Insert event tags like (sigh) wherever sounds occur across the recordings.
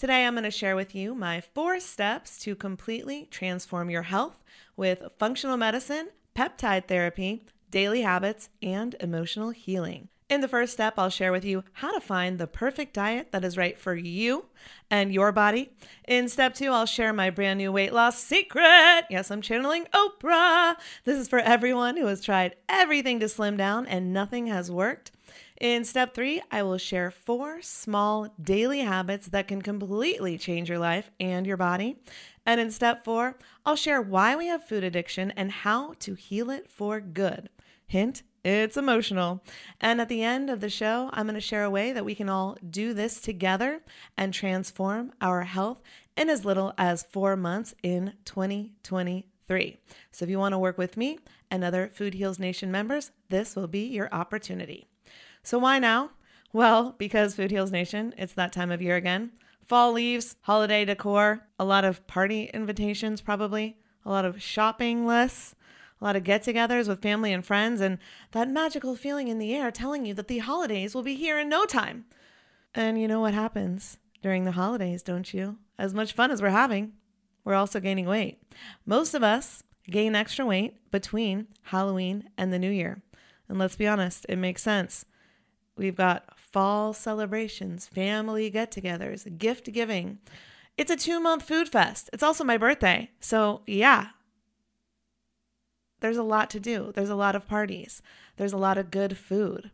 Today, I'm going to share with you my four steps to completely transform your health with functional medicine, peptide therapy, daily habits, and emotional healing. In the first step, I'll share with you how to find the perfect diet that is right for you and your body. In step two, I'll share my brand new weight loss secret. Yes, I'm channeling Oprah. This is for everyone who has tried everything to slim down and nothing has worked. In step three, I will share four small daily habits that can completely change your life and your body. And in step four, I'll share why we have food addiction and how to heal it for good. Hint, it's emotional. And at the end of the show, I'm going to share a way that we can all do this together and transform our health in as little as four months in 2023. So if you want to work with me and other Food Heals Nation members, this will be your opportunity. So why now? Well, because Food Heals Nation, it's that time of year again. Fall leaves, holiday decor, a lot of party invitations, probably, a lot of shopping lists, a lot of get togethers with family and friends, and that magical feeling in the air telling you that the holidays will be here in no time. And you know what happens during the holidays, don't you? As much fun as we're having, we're also gaining weight. Most of us gain extra weight between Halloween and the New Year. And let's be honest, it makes sense. We've got fall celebrations, family get togethers, gift giving. It's a two month food fest. It's also my birthday. So, yeah, there's a lot to do. There's a lot of parties, there's a lot of good food.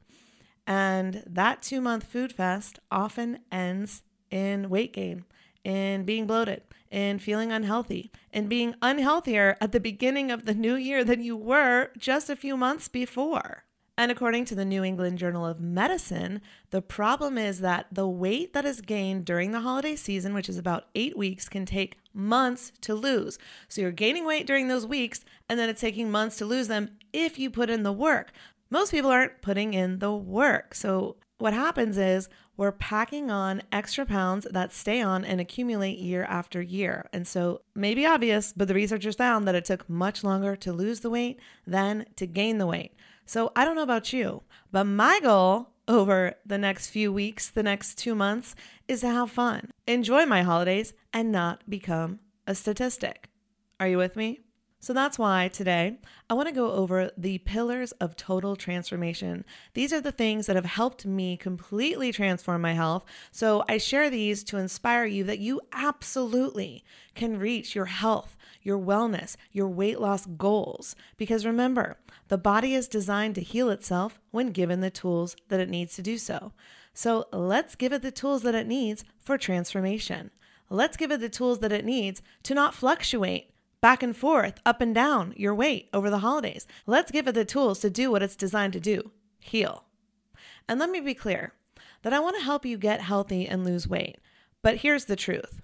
And that two month food fest often ends in weight gain, in being bloated, in feeling unhealthy, in being unhealthier at the beginning of the new year than you were just a few months before. And according to the New England Journal of Medicine, the problem is that the weight that is gained during the holiday season, which is about eight weeks, can take months to lose. So you're gaining weight during those weeks, and then it's taking months to lose them if you put in the work. Most people aren't putting in the work. So what happens is we're packing on extra pounds that stay on and accumulate year after year. And so, maybe obvious, but the researchers found that it took much longer to lose the weight than to gain the weight. So I don't know about you, but my goal over the next few weeks, the next two months, is to have fun, enjoy my holidays, and not become a statistic. Are you with me? So that's why today I want to go over the pillars of total transformation. These are the things that have helped me completely transform my health. So I share these to inspire you that you absolutely can reach your health, your wellness, your weight loss goals. Because remember, the body is designed to heal itself when given the tools that it needs to do so. So let's give it the tools that it needs for transformation. Let's give it the tools that it needs to not fluctuate back and forth, up and down your weight over the holidays. Let's give it the tools to do what it's designed to do heal. And let me be clear that I want to help you get healthy and lose weight. But here's the truth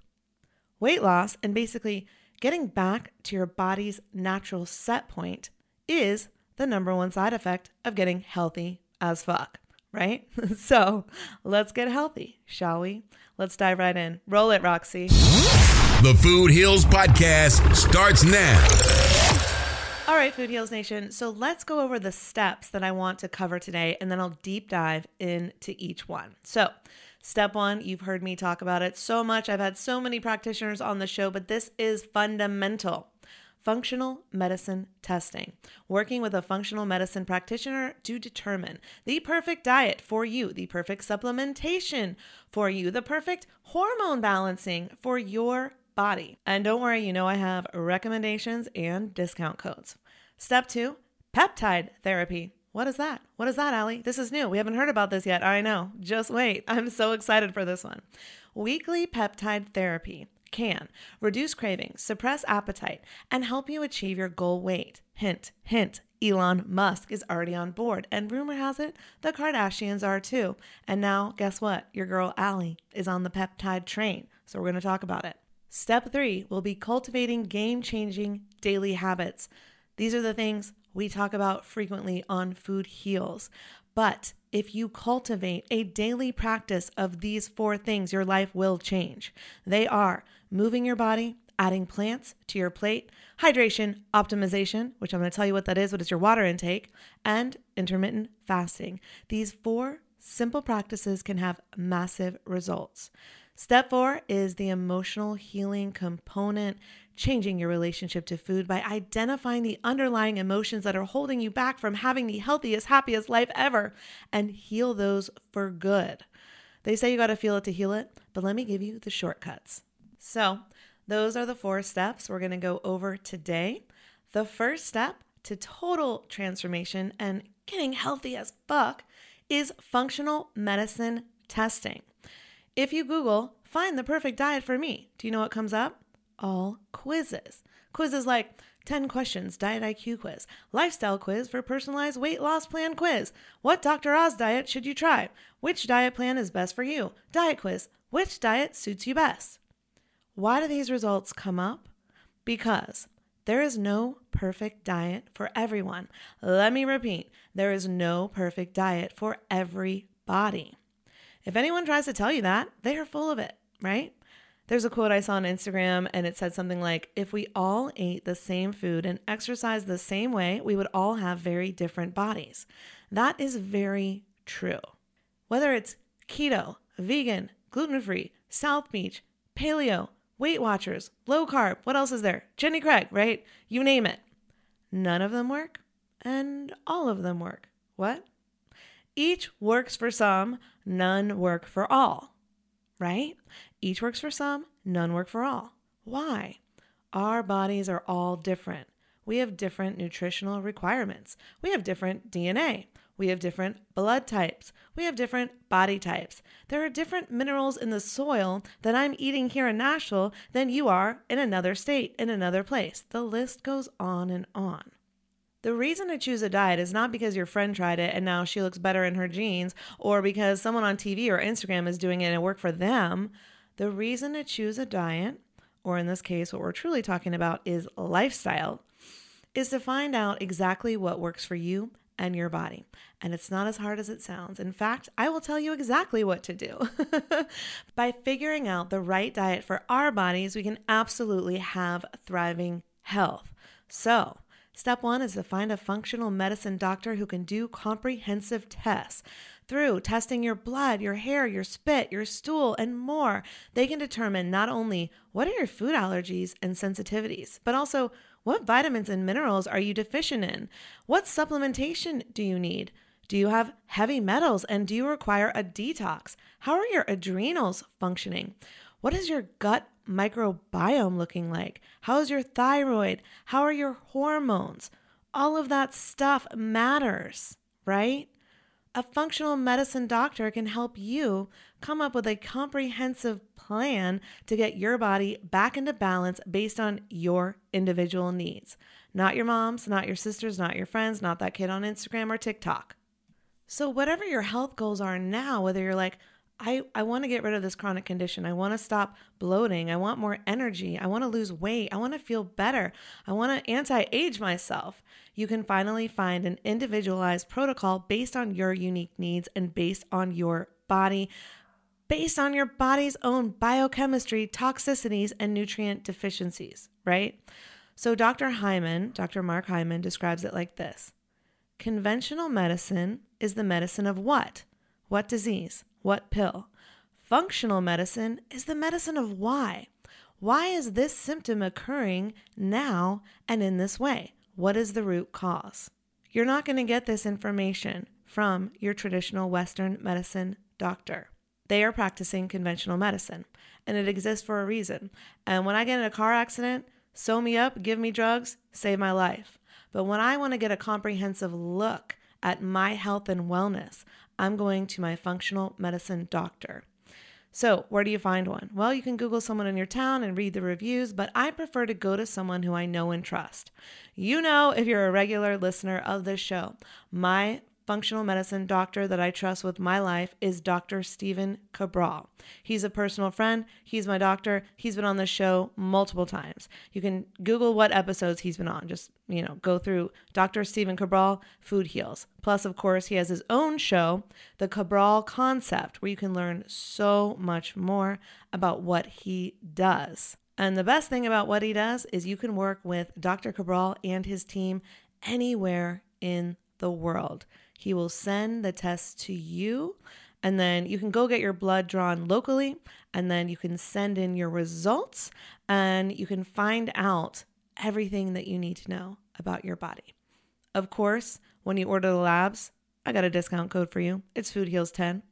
weight loss and basically getting back to your body's natural set point is the number one side effect of getting healthy as fuck, right? (laughs) so let's get healthy, shall we? Let's dive right in. Roll it, Roxy. The Food Heals Podcast starts now. All right, Food Heals Nation. So let's go over the steps that I want to cover today, and then I'll deep dive into each one. So, step one, you've heard me talk about it so much. I've had so many practitioners on the show, but this is fundamental functional medicine testing, working with a functional medicine practitioner to determine the perfect diet for you, the perfect supplementation for you, the perfect hormone balancing for your body. And don't worry, you know I have recommendations and discount codes. Step two peptide therapy. What is that? What is that, Allie? This is new. We haven't heard about this yet. I know. Just wait. (laughs) I'm so excited for this one. Weekly peptide therapy can reduce cravings, suppress appetite, and help you achieve your goal weight. Hint, hint. Elon Musk is already on board, and rumor has it the Kardashians are too. And now, guess what? Your girl Allie is on the peptide train. So we're going to talk about it. Step three will be cultivating game changing daily habits. These are the things we talk about frequently on Food Heals. But if you cultivate a daily practice of these four things, your life will change. They are moving your body, adding plants to your plate, hydration optimization, which I'm going to tell you what that is, what is your water intake, and intermittent fasting. These four simple practices can have massive results. Step four is the emotional healing component, changing your relationship to food by identifying the underlying emotions that are holding you back from having the healthiest, happiest life ever and heal those for good. They say you got to feel it to heal it, but let me give you the shortcuts. So, those are the four steps we're going to go over today. The first step to total transformation and getting healthy as fuck is functional medicine testing. If you Google, find the perfect diet for me, do you know what comes up? All quizzes. Quizzes like 10 questions, diet IQ quiz, lifestyle quiz for personalized weight loss plan quiz. What Dr. Oz diet should you try? Which diet plan is best for you? Diet quiz. Which diet suits you best? Why do these results come up? Because there is no perfect diet for everyone. Let me repeat there is no perfect diet for everybody. If anyone tries to tell you that, they are full of it, right? There's a quote I saw on Instagram and it said something like If we all ate the same food and exercised the same way, we would all have very different bodies. That is very true. Whether it's keto, vegan, gluten free, South Beach, paleo, Weight Watchers, low carb, what else is there? Jenny Craig, right? You name it. None of them work and all of them work. What? Each works for some, none work for all, right? Each works for some, none work for all. Why? Our bodies are all different. We have different nutritional requirements. We have different DNA. We have different blood types. We have different body types. There are different minerals in the soil that I'm eating here in Nashville than you are in another state, in another place. The list goes on and on. The reason to choose a diet is not because your friend tried it and now she looks better in her jeans or because someone on TV or Instagram is doing it and it worked for them. The reason to choose a diet, or in this case, what we're truly talking about is lifestyle, is to find out exactly what works for you and your body. And it's not as hard as it sounds. In fact, I will tell you exactly what to do. (laughs) By figuring out the right diet for our bodies, we can absolutely have thriving health. So, Step one is to find a functional medicine doctor who can do comprehensive tests. Through testing your blood, your hair, your spit, your stool, and more, they can determine not only what are your food allergies and sensitivities, but also what vitamins and minerals are you deficient in? What supplementation do you need? Do you have heavy metals and do you require a detox? How are your adrenals functioning? What is your gut microbiome looking like? How is your thyroid? How are your hormones? All of that stuff matters, right? A functional medicine doctor can help you come up with a comprehensive plan to get your body back into balance based on your individual needs. Not your mom's, not your sister's, not your friends, not that kid on Instagram or TikTok. So, whatever your health goals are now, whether you're like, I, I want to get rid of this chronic condition. I want to stop bloating. I want more energy. I want to lose weight. I want to feel better. I want to anti age myself. You can finally find an individualized protocol based on your unique needs and based on your body, based on your body's own biochemistry, toxicities, and nutrient deficiencies, right? So, Dr. Hyman, Dr. Mark Hyman, describes it like this Conventional medicine is the medicine of what? What disease? What pill? Functional medicine is the medicine of why. Why is this symptom occurring now and in this way? What is the root cause? You're not going to get this information from your traditional Western medicine doctor. They are practicing conventional medicine and it exists for a reason. And when I get in a car accident, sew me up, give me drugs, save my life. But when I want to get a comprehensive look at my health and wellness, I'm going to my functional medicine doctor. So, where do you find one? Well, you can Google someone in your town and read the reviews, but I prefer to go to someone who I know and trust. You know, if you're a regular listener of this show, my functional medicine doctor that I trust with my life is Dr. Stephen Cabral. He's a personal friend. He's my doctor. He's been on the show multiple times. You can Google what episodes he's been on. Just, you know, go through Dr. Stephen Cabral, Food Heals. Plus, of course, he has his own show, The Cabral Concept, where you can learn so much more about what he does. And the best thing about what he does is you can work with Dr. Cabral and his team anywhere in the world. He will send the test to you, and then you can go get your blood drawn locally, and then you can send in your results, and you can find out everything that you need to know about your body. Of course, when you order the labs, I got a discount code for you. It's FoodHeals10.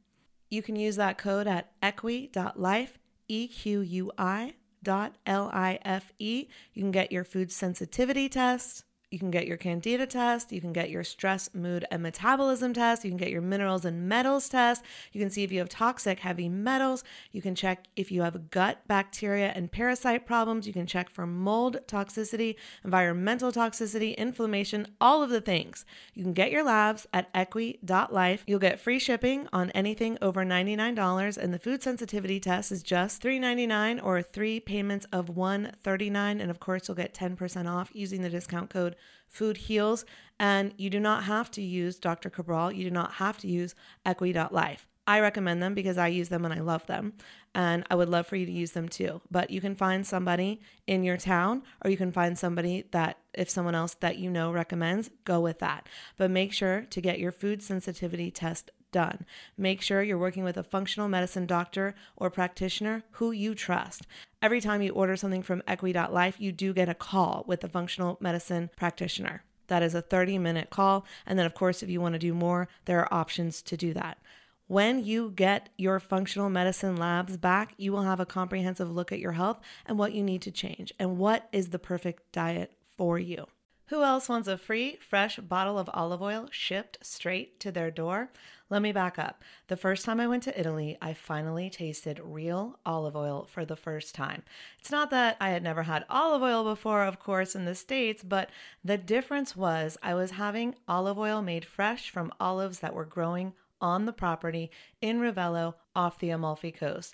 You can use that code at equi.life, E Q U I dot L I F E. You can get your food sensitivity test you can get your candida test, you can get your stress, mood, and metabolism test, you can get your minerals and metals test, you can see if you have toxic heavy metals, you can check if you have gut bacteria and parasite problems, you can check for mold toxicity, environmental toxicity, inflammation, all of the things. You can get your labs at equi.life. You'll get free shipping on anything over $99 and the food sensitivity test is just $3.99 or three payments of 139 and of course you'll get 10% off using the discount code Food Heals. And you do not have to use Dr. Cabral. You do not have to use Equi.life. I recommend them because I use them and I love them. And I would love for you to use them too. But you can find somebody in your town or you can find somebody that, if someone else that you know recommends, go with that. But make sure to get your food sensitivity test done. Make sure you're working with a functional medicine doctor or practitioner who you trust. Every time you order something from Equi.life, you do get a call with a functional medicine practitioner. That is a 30 minute call. And then, of course, if you want to do more, there are options to do that. When you get your functional medicine labs back, you will have a comprehensive look at your health and what you need to change and what is the perfect diet for you. Who else wants a free, fresh bottle of olive oil shipped straight to their door? Let me back up. The first time I went to Italy, I finally tasted real olive oil for the first time. It's not that I had never had olive oil before, of course, in the States, but the difference was I was having olive oil made fresh from olives that were growing on the property in Ravello off the Amalfi Coast.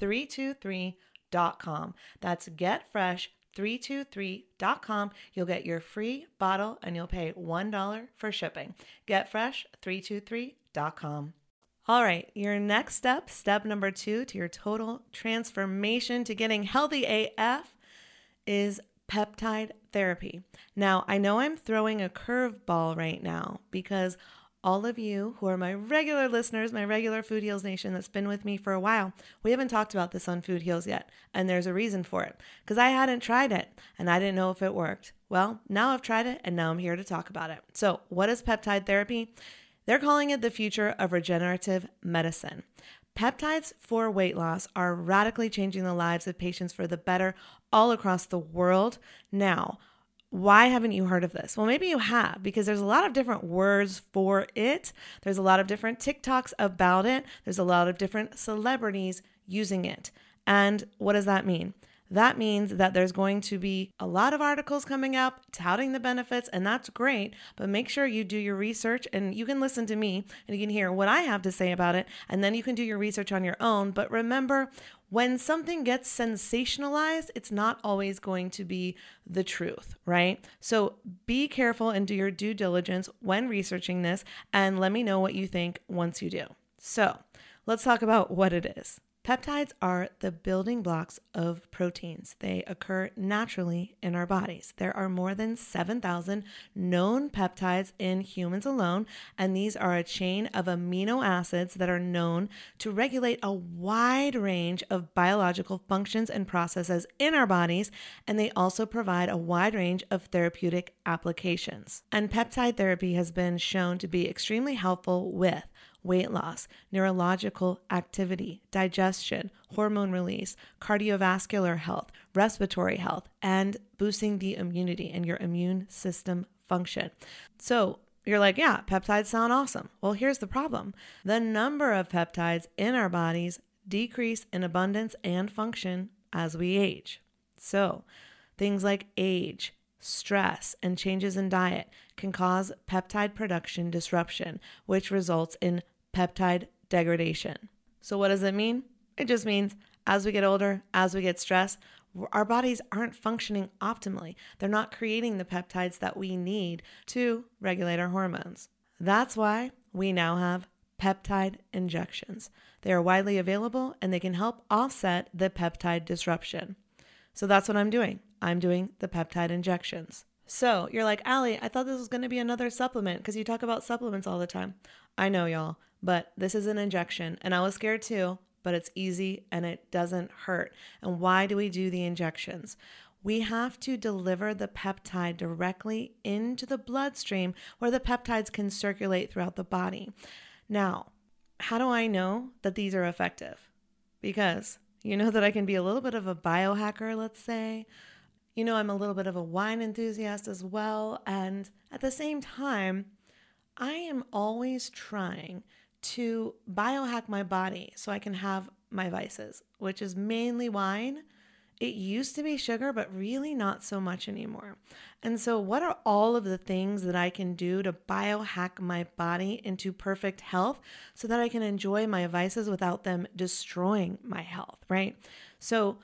323.com. That's getfresh323.com. You'll get your free bottle and you'll pay $1 for shipping. Getfresh323.com. All right, your next step, step number two to your total transformation to getting healthy AF is peptide therapy. Now, I know I'm throwing a curveball right now because all of you who are my regular listeners, my regular Food Heals Nation that's been with me for a while, we haven't talked about this on Food Heals yet. And there's a reason for it because I hadn't tried it and I didn't know if it worked. Well, now I've tried it and now I'm here to talk about it. So, what is peptide therapy? They're calling it the future of regenerative medicine. Peptides for weight loss are radically changing the lives of patients for the better all across the world. Now, why haven't you heard of this? Well, maybe you have because there's a lot of different words for it. There's a lot of different TikToks about it. There's a lot of different celebrities using it. And what does that mean? That means that there's going to be a lot of articles coming up touting the benefits, and that's great. But make sure you do your research and you can listen to me and you can hear what I have to say about it, and then you can do your research on your own. But remember, when something gets sensationalized, it's not always going to be the truth, right? So be careful and do your due diligence when researching this, and let me know what you think once you do. So let's talk about what it is. Peptides are the building blocks of proteins. They occur naturally in our bodies. There are more than 7,000 known peptides in humans alone, and these are a chain of amino acids that are known to regulate a wide range of biological functions and processes in our bodies, and they also provide a wide range of therapeutic applications. And peptide therapy has been shown to be extremely helpful with weight loss, neurological activity, digestion, hormone release, cardiovascular health, respiratory health, and boosting the immunity and your immune system function. So, you're like, yeah, peptides sound awesome. Well, here's the problem the number of peptides in our bodies decrease in abundance and function as we age. So, things like age, stress, and changes in diet can cause peptide production disruption, which results in peptide degradation. So, what does it mean? It just means as we get older, as we get stressed, our bodies aren't functioning optimally. They're not creating the peptides that we need to regulate our hormones. That's why we now have peptide injections. They are widely available and they can help offset the peptide disruption. So that's what I'm doing. I'm doing the peptide injections. So you're like, Allie, I thought this was going to be another supplement because you talk about supplements all the time. I know, y'all, but this is an injection and I was scared too, but it's easy and it doesn't hurt. And why do we do the injections? We have to deliver the peptide directly into the bloodstream where the peptides can circulate throughout the body. Now, how do I know that these are effective? Because you know that I can be a little bit of a biohacker, let's say. You know, I'm a little bit of a wine enthusiast as well. And at the same time, I am always trying to biohack my body so I can have my vices, which is mainly wine. It used to be sugar, but really not so much anymore. And so, what are all of the things that I can do to biohack my body into perfect health so that I can enjoy my vices without them destroying my health, right? So,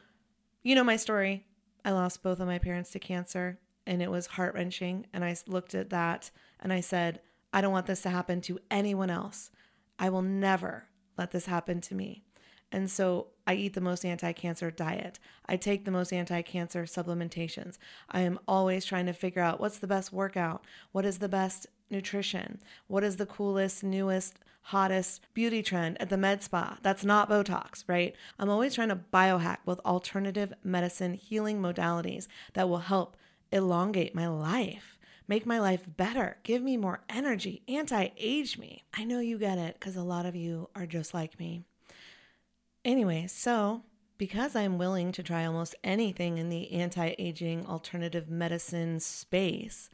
you know my story. I lost both of my parents to cancer and it was heart wrenching. And I looked at that and I said, I don't want this to happen to anyone else. I will never let this happen to me. And so I eat the most anti cancer diet. I take the most anti cancer supplementations. I am always trying to figure out what's the best workout, what is the best nutrition, what is the coolest, newest, hottest beauty trend at the med spa. That's not Botox, right? I'm always trying to biohack with alternative medicine healing modalities that will help elongate my life make my life better, give me more energy, anti age me. I know you get it because a lot of you are just like me. Anyway, so because I'm willing to try almost anything in the anti aging alternative medicine space,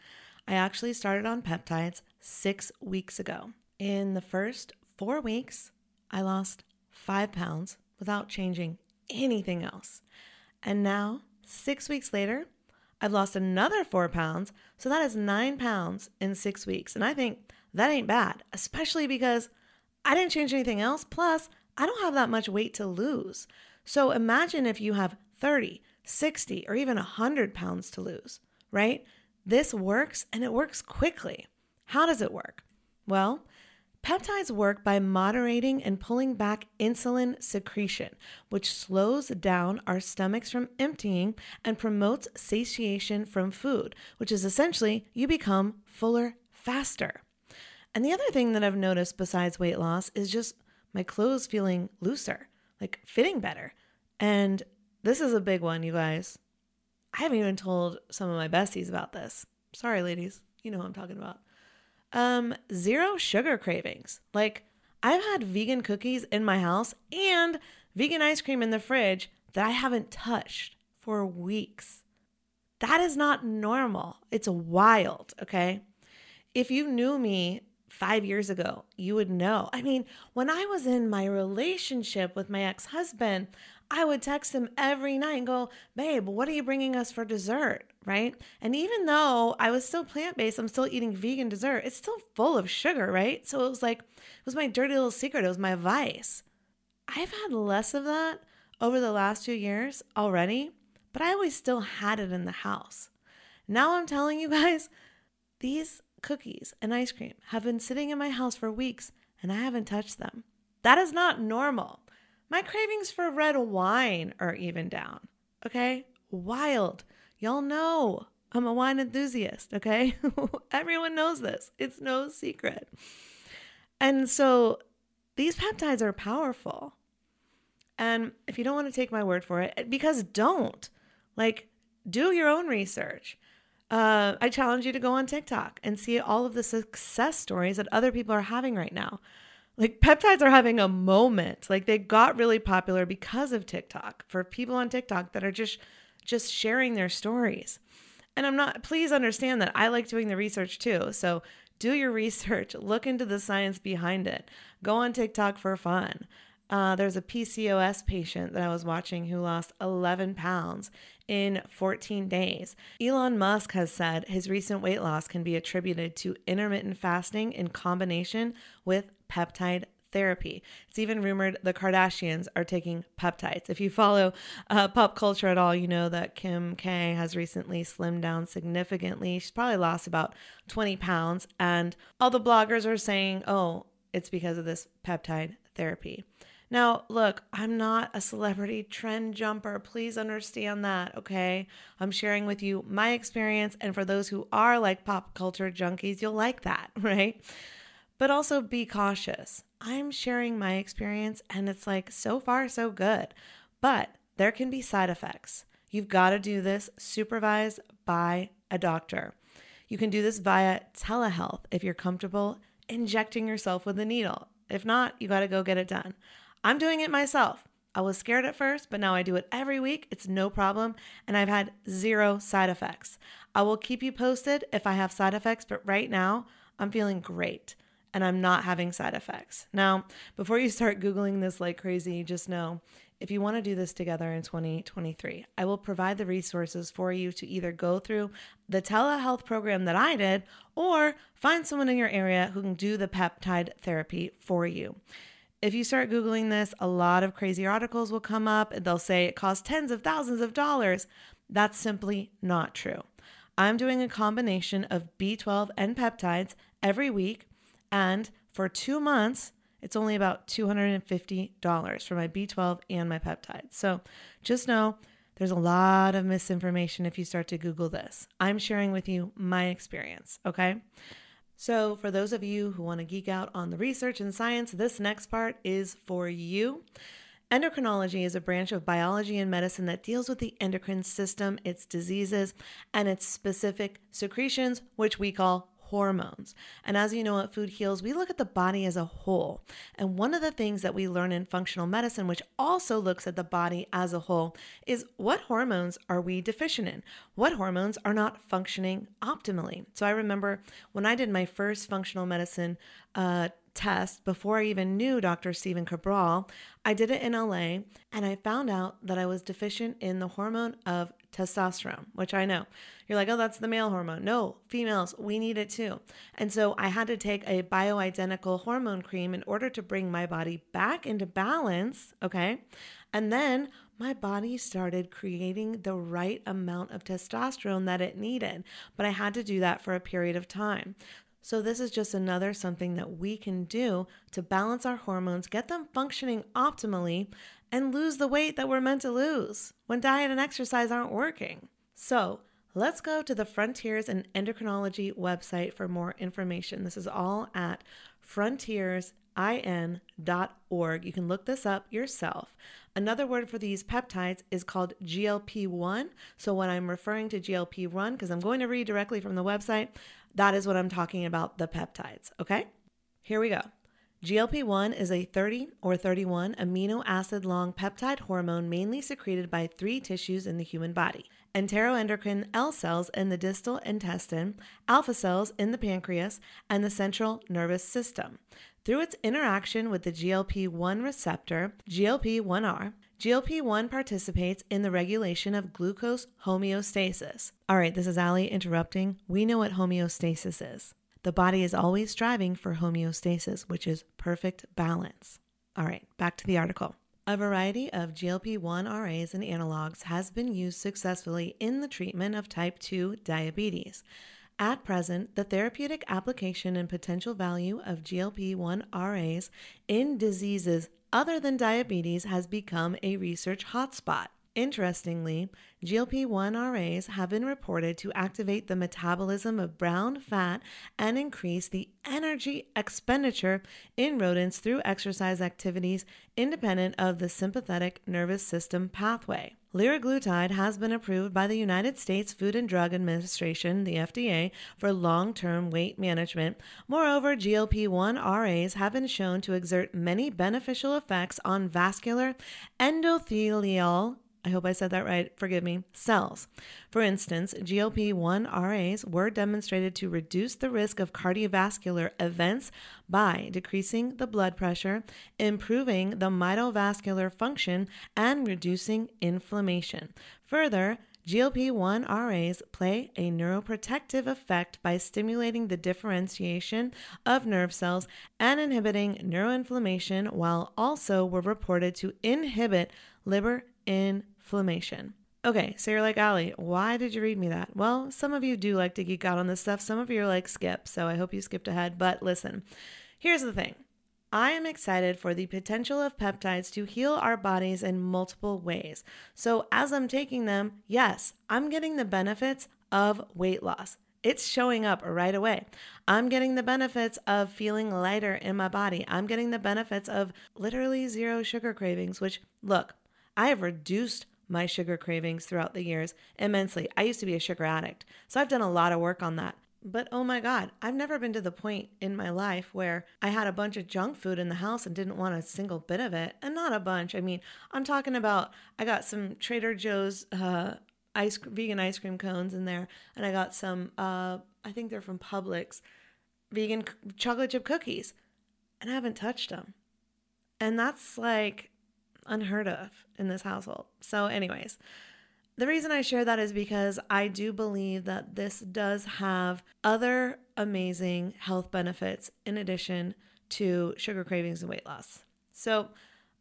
I actually started on peptides six weeks ago. In the first four weeks, I lost five pounds without changing anything else. And now, six weeks later, I've lost another four pounds. So that is nine pounds in six weeks. And I think that ain't bad, especially because I didn't change anything else. Plus, I don't have that much weight to lose. So imagine if you have 30, 60, or even 100 pounds to lose, right? This works and it works quickly. How does it work? Well, Peptides work by moderating and pulling back insulin secretion, which slows down our stomachs from emptying and promotes satiation from food, which is essentially you become fuller faster. And the other thing that I've noticed besides weight loss is just my clothes feeling looser, like fitting better. And this is a big one, you guys. I haven't even told some of my besties about this. Sorry, ladies. You know who I'm talking about. Um, zero sugar cravings. Like I've had vegan cookies in my house and vegan ice cream in the fridge that I haven't touched for weeks. That is not normal. It's wild, okay? If you knew me five years ago, you would know. I mean, when I was in my relationship with my ex husband, I would text him every night and go, Babe, what are you bringing us for dessert? Right. And even though I was still plant based, I'm still eating vegan dessert, it's still full of sugar. Right. So it was like, it was my dirty little secret. It was my vice. I've had less of that over the last two years already, but I always still had it in the house. Now I'm telling you (laughs) guys, these cookies and ice cream have been sitting in my house for weeks and I haven't touched them. That is not normal. My cravings for red wine are even down. Okay? Wild. Y'all know I'm a wine enthusiast. Okay? (laughs) Everyone knows this, it's no secret. And so these peptides are powerful. And if you don't want to take my word for it, because don't, like, do your own research uh, I challenge you to go on TikTok and see all of the success stories that other people are having right now. Like peptides are having a moment. Like they got really popular because of TikTok for people on TikTok that are just just sharing their stories. And I'm not please understand that I like doing the research too. So do your (laughs) research, look into the science behind it. Go on TikTok for fun. Uh, there's a PCOS patient that I was watching who lost 11 pounds in 14 days. Elon Musk has said his recent weight loss can be attributed to intermittent fasting in combination with peptide therapy. It's even rumored the Kardashians are taking peptides. If you follow uh, pop culture at all, you know that Kim K has recently slimmed down significantly. She's probably lost about 20 pounds, and all the bloggers are saying, oh, it's because of this peptide therapy. Now, look, I'm not a celebrity trend jumper. Please understand that, okay? I'm sharing with you my experience, and for those who are like pop culture junkies, you'll like that, (laughs) right? But also be cautious. I'm sharing my experience, and it's like so far, so good. But there can be side effects. You've got to do this supervised by a doctor. You can do this via telehealth if you're comfortable injecting yourself with a needle. If not, you got to go get it done. I'm doing it myself. I was scared at first, but now I do it every week. It's no problem. And I've had zero side effects. I will keep you posted if I have side effects, but right now I'm feeling great and I'm not having side effects. Now, before you start Googling this like crazy, just know if you want to do this together in 2023, I will provide the resources for you to either go through the telehealth program that I did or find someone in your area who can do the peptide therapy for you if you start Googling this, a lot of crazy articles will come up. And they'll say it costs tens of thousands of dollars. That's simply not true. I'm doing a combination of B12 and peptides every week. And for two months, it's only about $250 for my B12 and my peptides. So just know there's a lot of misinformation if you start to Google this. I'm sharing with you my experience, okay? So, for those of you who want to geek out on the research and science, this next part is for you. Endocrinology is a branch of biology and medicine that deals with the endocrine system, its diseases, and its specific secretions, which we call hormones. And as you know at Food Heals, we look at the body as a whole. And one of the things that we learn in functional medicine, which also looks at the body as a whole, is what hormones are we deficient in? What hormones are not functioning optimally? So I remember when I did my first functional medicine uh, test before I even knew Dr. Stephen Cabral. I did it in LA and I found out that I was deficient in the hormone of testosterone, which I know. You're like, oh, that's the male hormone. No, females, we need it too. And so I had to take a bioidentical hormone cream in order to bring my body back into balance. Okay. And then my body started creating the right amount of testosterone that it needed. But I had to do that for a period of time. So, this is just another something that we can do to balance our hormones, get them functioning optimally, and lose the weight that we're meant to lose when diet and exercise aren't working. So, let's go to the Frontiers in Endocrinology website for more information. This is all at frontiersin.org. You can look this up yourself. Another word for these peptides is called GLP 1. So, when I'm referring to GLP 1, because I'm going to read directly from the website, that is what I'm talking about the peptides. Okay, here we go. GLP 1 is a 30 or 31 amino acid long peptide hormone mainly secreted by three tissues in the human body enteroendocrine L cells in the distal intestine, alpha cells in the pancreas, and the central nervous system. Through its interaction with the GLP 1 receptor, GLP 1R, GLP 1 participates in the regulation of glucose homeostasis. All right, this is Allie interrupting. We know what homeostasis is. The body is always striving for homeostasis, which is perfect balance. All right, back to the article. A variety of GLP 1 RAs and analogs has been used successfully in the treatment of type 2 diabetes. At present, the therapeutic application and potential value of GLP 1 RAs in diseases other than diabetes has become a research hotspot. Interestingly, GLP 1 RAs have been reported to activate the metabolism of brown fat and increase the energy expenditure in rodents through exercise activities independent of the sympathetic nervous system pathway. Liraglutide has been approved by the United States Food and Drug Administration, the FDA, for long term weight management. Moreover, GLP 1 RAs have been shown to exert many beneficial effects on vascular endothelial I hope I said that right, forgive me, cells. For instance, GLP 1 RAs were demonstrated to reduce the risk of cardiovascular events by decreasing the blood pressure, improving the microvascular function, and reducing inflammation. Further, GLP 1 RAs play a neuroprotective effect by stimulating the differentiation of nerve cells and inhibiting neuroinflammation, while also were reported to inhibit liver inflammation. Okay, so you're like, Allie, why did you read me that? Well, some of you do like to geek out on this stuff. Some of you are like, skip. So I hope you skipped ahead. But listen, here's the thing I am excited for the potential of peptides to heal our bodies in multiple ways. So as I'm taking them, yes, I'm getting the benefits of weight loss. It's showing up right away. I'm getting the benefits of feeling lighter in my body. I'm getting the benefits of literally zero sugar cravings, which, look, I have reduced my sugar cravings throughout the years immensely. I used to be a sugar addict, so I've done a lot of work on that. But oh my God, I've never been to the point in my life where I had a bunch of junk food in the house and didn't want a single bit of it. And not a bunch. I mean, I'm talking about I got some Trader Joe's uh, ice vegan ice cream cones in there, and I got some. Uh, I think they're from Publix, vegan chocolate chip cookies, and I haven't touched them. And that's like unheard of in this household. So, anyways, the reason I share that is because I do believe that this does have other amazing health benefits in addition to sugar cravings and weight loss. So,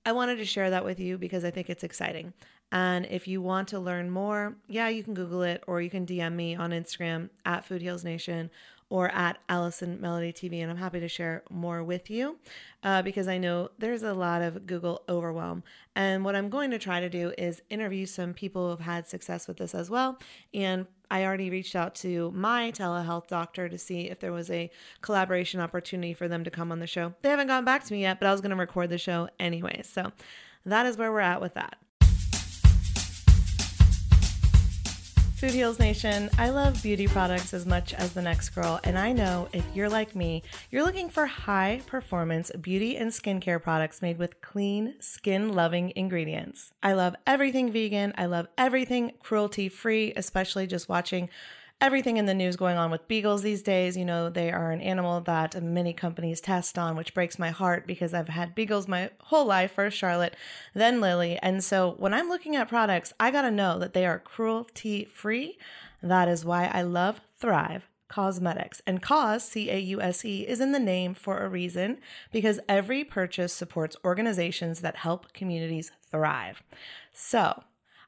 I wanted to share that with you because I think it's exciting. And if you want to learn more, yeah, you can Google it or you can DM me on Instagram at Food Heals Nation or at Allison Melody TV, and I'm happy to share more with you uh, because I know there's a lot of Google overwhelm. And what I'm going to try to do is interview some people who've had success with this as well. And I already reached out to my telehealth doctor to see if there was a collaboration opportunity for them to come on the show. They haven't gotten back to me yet, but I was going to record the show anyway. So that is where we're at with that. Food Heals Nation, I love beauty products as much as the next girl, and I know if you're like me, you're looking for high performance beauty and skincare products made with clean, skin loving ingredients. I love everything vegan, I love everything cruelty free, especially just watching everything in the news going on with beagles these days. You know, they are an animal that many companies test on, which breaks my heart because I've had beagles my whole life, first Charlotte, then Lily. And so when I'm looking at products, I got to know that they are cruelty free. That is why I love Thrive. Causemetics. And Cause, C A U S E, is in the name for a reason because every purchase supports organizations that help communities thrive. So,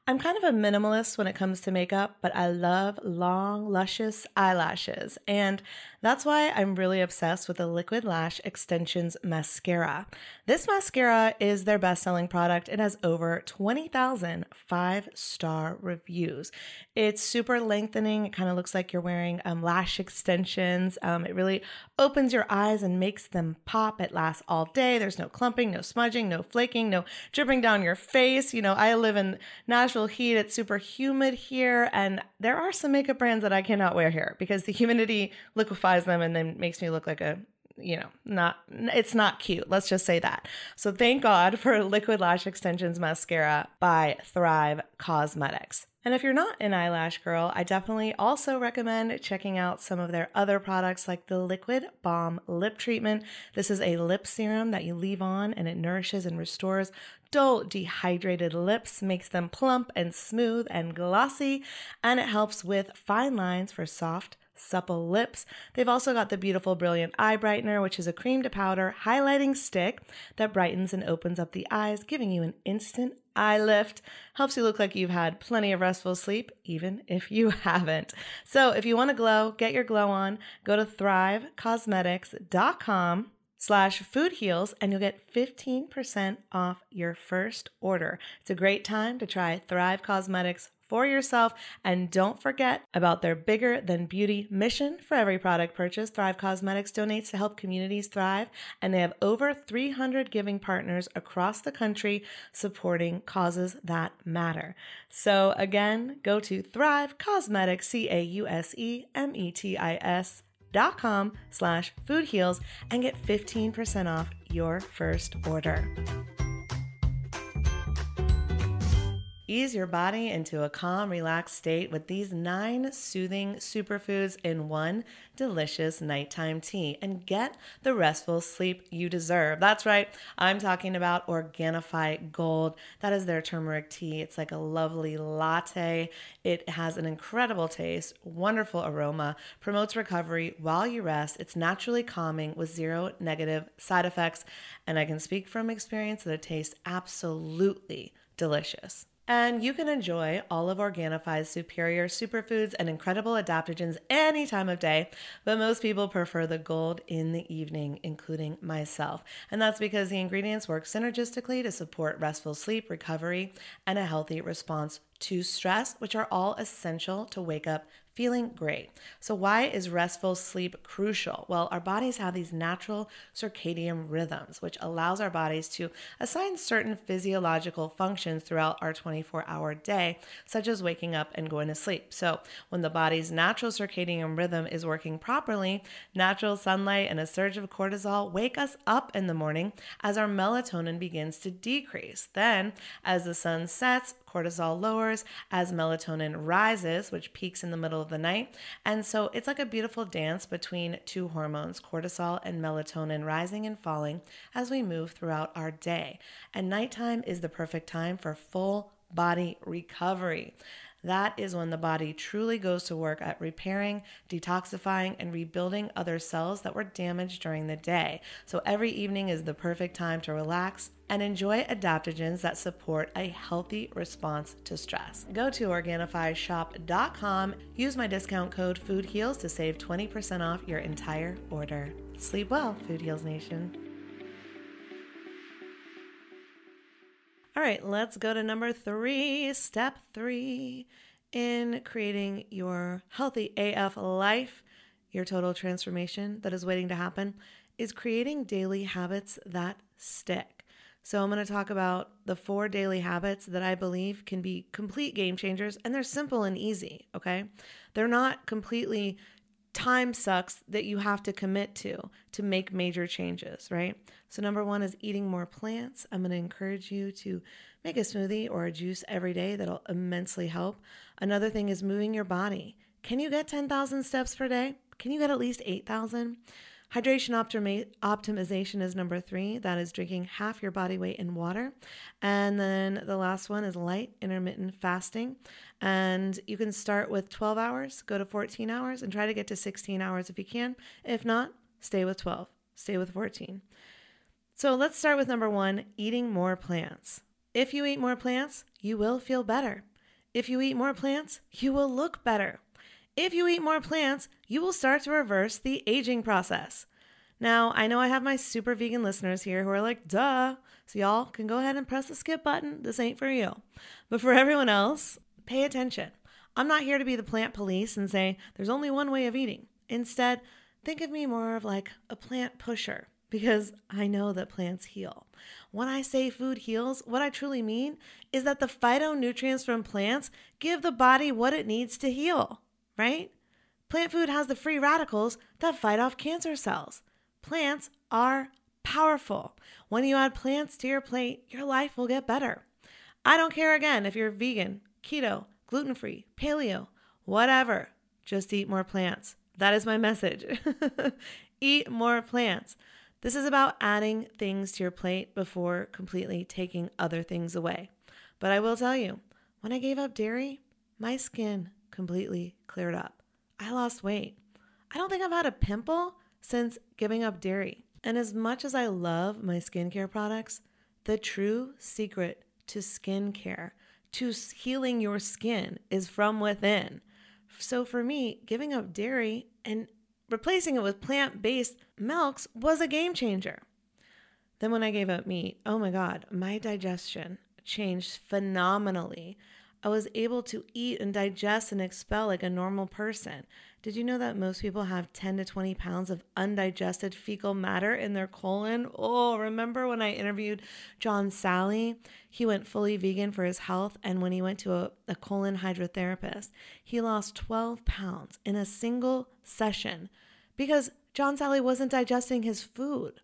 I'm kind of a minimalist when it comes to makeup, but I love long, luscious eyelashes. And that's why I'm really obsessed with the Liquid Lash Extensions Mascara. This mascara is their best selling product. It has over 20,000 five star reviews. It's super lengthening. It kind of looks like you're wearing um, lash extensions. Um, it really opens your eyes and makes them pop. It lasts all day. There's no clumping, no smudging, no flaking, no dripping down your face. You know, I live in Nashville heat. It's super humid here. And there are some makeup brands that I cannot wear here because the humidity liquefies them and then makes me look like a you know, not it's not cute. Let's just say that. So thank God (laughs) for Liquid Lash Extensions Mascara by Thrive Causemetics. And if you're not an eyelash girl, I definitely also recommend checking out some of their other products like the Liquid Balm Lip Treatment. This is a lip serum that you leave on and it nourishes and restores dull, dehydrated lips, makes them plump and smooth and glossy, and it helps with fine lines for soft, supple lips. They've also got the beautiful Brilliant Eye Brightener, which is a cream to powder highlighting stick that brightens and opens up the eyes, giving you an instant eye lift. Helps you look like you've had plenty of restful sleep, even if you (laughs) haven't. So if you want to glow, get your glow on, go to thrivecausemetics.com slash food heals and you'll get 15% off your first order. It's a great time to try Thrive Causemetics for yourself. And don't forget about their bigger than beauty mission. For every product purchase, Thrive Causemetics donates to help communities thrive. And they have over 300 giving partners across the country supporting causes that matter. So again, go to Thrive Causemetics, C A U S E M E T I S dot com slash food heals and get 15% off your first order. Ease your body into a calm, relaxed state with these nine soothing superfoods in one delicious nighttime tea and get the restful sleep you deserve. That's right, I'm talking about Organifi Gold. That is their turmeric tea. It's like a lovely latte. It has an incredible taste, wonderful aroma, promotes recovery while you rest. It's naturally calming with zero negative side effects, and I can speak from experience that it tastes absolutely delicious. And you can enjoy all of Organifi's superior superfoods and incredible adaptogens any time of day, but most people prefer the gold in the evening, including myself. And that's because the ingredients work synergistically to support restful sleep, recovery, and a healthy response to stress, which are all essential to wake up feeling great. So, why is restful sleep crucial? Well, our bodies have these natural circadian rhythms, which allows our bodies to assign certain physiological functions throughout our 24 hour day, such as waking up and going to sleep. So, when the body's natural circadian rhythm is working properly, natural sunlight and a surge of cortisol wake us up in the morning as our melatonin begins to decrease. Then, as the sun sets, cortisol lowers as melatonin rises, which peaks in the middle of the night. And so it's like a beautiful dance between two hormones, cortisol and melatonin, rising and falling as we move throughout our day. And nighttime is the perfect time for full body recovery. That is when the body truly goes to work at repairing, detoxifying, and rebuilding other cells that were damaged during the day. So every evening is the perfect time to relax and enjoy adaptogens that support a healthy response to stress. Go to OrganifiShop.com, use my discount code FoodHeals to save 20% off your entire order. Sleep well, Food Heals Nation. All right, let's go to number three. Step three in creating your healthy AF life, your total transformation that is waiting to happen, is creating daily habits that stick. So, I'm going to talk about the four daily habits that I believe can be complete game changers, and they're simple and easy, okay? They're not completely time sucks that you have to commit to to make major changes, right? So, number one is eating more plants. I'm going to encourage you to make a smoothie or a juice every day. That'll immensely help. Another thing is moving your body. Can you get 10,000 steps per day? Can you get at least 8,000? Hydration optimi- optimization is number three. That is drinking half your body weight in water. And then the last one is light intermittent fasting. And you can start with 12 hours, go to 14 hours, and try to get to 16 hours if you can. If not, stay with 12, stay with 14. So let's start with number one eating more plants. If you eat more plants, you will feel better. If you eat more plants, you will look better. If you eat more plants, you will start to reverse the aging process. Now, I know I have my super vegan listeners here who are like, duh. So, y'all can go ahead and press the skip button. This ain't for you. But for (laughs) everyone else, pay attention. I'm not here to be the plant police and say there's only one way of eating. Instead, think of me more of like a plant pusher because I know that plants heal. When I say food heals, what I truly mean is that the phytonutrients from plants give the body what it needs to heal right? Plant food has the free radicals that fight off cancer cells. Plants are powerful. When you add plants to your plate, your life will get better. I don't care again if you're vegan, keto, gluten free, paleo, whatever. Just eat more plants. That is my message. (laughs) eat more plants. This is about adding things to your plate before completely taking other things away. But I will tell you, when I gave up dairy, my skin completely cleared up. I lost weight. I don't think I've had a pimple since giving up dairy. And as much as I love my skincare products, the true secret to skincare, to healing your skin, is from within. So for me, giving up dairy and replacing it with plant based milks was a game changer. Then when I gave up meat, oh my God, my digestion changed phenomenally. I was able to eat and digest and expel like a normal person. Did you know that most people have 10 to 20 pounds of undigested fecal matter in their colon? Oh, remember when I interviewed John Salley? He went fully vegan for his health, and when he went to a, a colon hydrotherapist, he lost 12 pounds in a single session because John Salley wasn't digesting his food.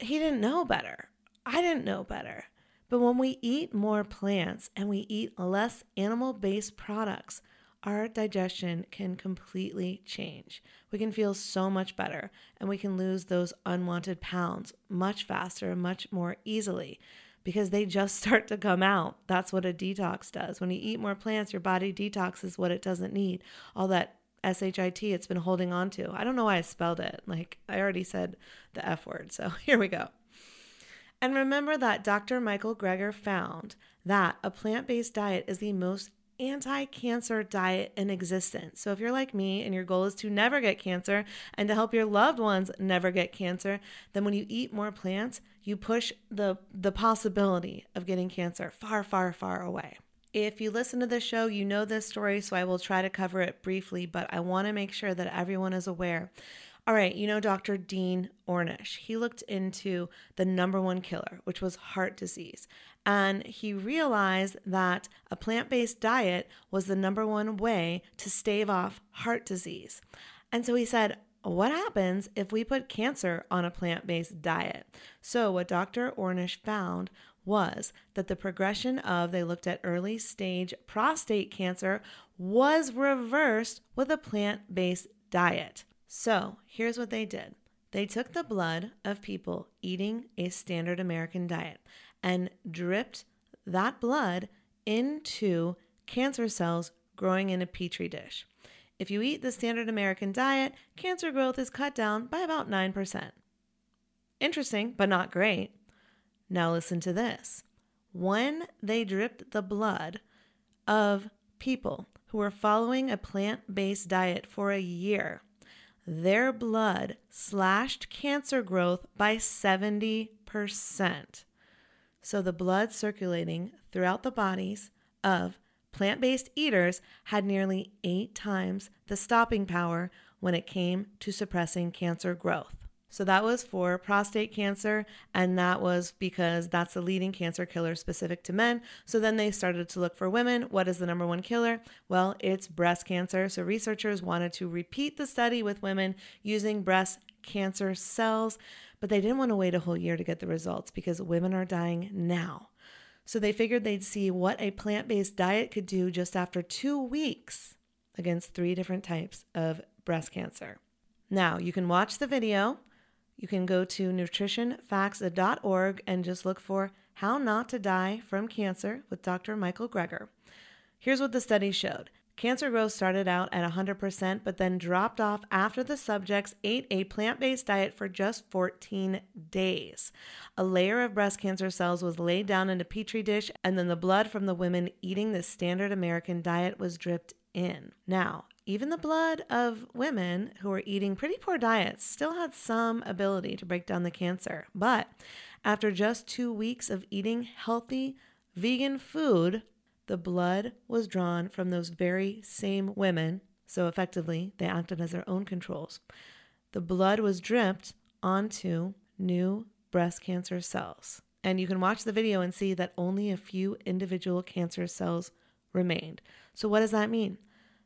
He didn't know better. I didn't know better. But when we eat more plants and we eat less animal based products, our digestion can completely change. We can feel so much better and we can lose those unwanted pounds much faster, and much more easily because they just (laughs) start to come out. That's what a detox does. When you eat more plants, your body detoxes what it doesn't need. All that SHIT it's been holding on to. I don't know why I spelled it. Like I already said the F word. So (laughs) here we go. And remember that Dr. Michael Greger found that a plant based diet is the most anti cancer diet in existence. So if you're like me and your goal is to never get cancer and to help your loved ones never get cancer, then when you eat more plants, you push the, the possibility of getting cancer far, far, far away. If you listen to this show, you know this story, so I will try to cover it briefly, but I want to make sure that everyone is aware all right, you know Dr. Dean Ornish. He looked into the number one killer, which was heart disease. And he realized that a plant based diet was the number one way to stave off heart disease. And so he said, what happens if we put cancer on a plant based diet? So, what Dr. Ornish found was that the progression of, they looked at early stage prostate cancer, was reversed with a plant based diet. So here's what they did they took the blood of people eating a standard American diet and dripped that blood into cancer cells growing in a petri dish. If you eat the standard American diet, cancer growth is cut down by about 9%. Interesting, but not great. Now listen to this. When they dripped the blood of people who were following a plant based diet for a year, their blood slashed cancer growth by 70%. So the blood circulating throughout the bodies of plant based eaters had nearly eight times the stopping power when it came to suppressing cancer growth. So that was for prostate cancer, and that was because that's the leading cancer killer specific to men. So then they started to look for women. What is the number one killer? Well, it's breast cancer. So researchers wanted to repeat the study with women using breast cancer cells, but they didn't want to wait a whole year to get the results because women are dying now. So they figured they'd see what a plant based diet could do just after two weeks against three different types of breast cancer. Now, you can watch the video you can go to nutritionfacts.org and just look for How Not to Die from Cancer with Dr. Michael Greger. Here's what the study showed. Cancer growth started out at 100%, but then dropped off after the subjects ate a plant based diet for just 14 days. A layer of breast cancer cells was laid down in a petri dish, and then the blood from the women eating the standard American diet was dripped in. Now, even the blood of women who were eating pretty poor diets still had some ability to break down the cancer. But after just two weeks of eating healthy vegan food, the blood was drawn from those very same women. So effectively, they acted as their own controls. The blood was dripped onto new breast cancer cells. And you can watch the video and see that only a few individual cancer cells remained. So, what does that mean?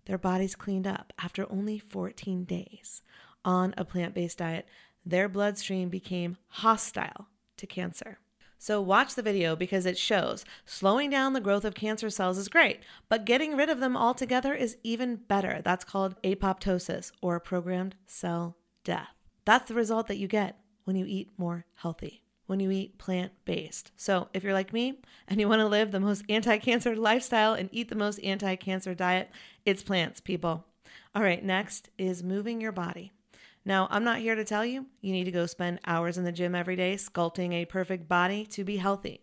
Their bodies cleaned up after only 14 days on a plant based diet. their bloodstream became hostile to cancer. So, watch the video because it shows slowing down the growth of cancer cells is great, but getting rid of them altogether is even better. That's called apoptosis or programmed cell death. That's the result that you get when you eat more healthy, when you eat plant based. So, if you're like me and you want to live the most anti cancer lifestyle and eat the most anti cancer diet, it's plants, people. All right, next is moving your body. Now, I'm not here to tell you you need to go spend hours in the gym every day sculpting a perfect body to be healthy.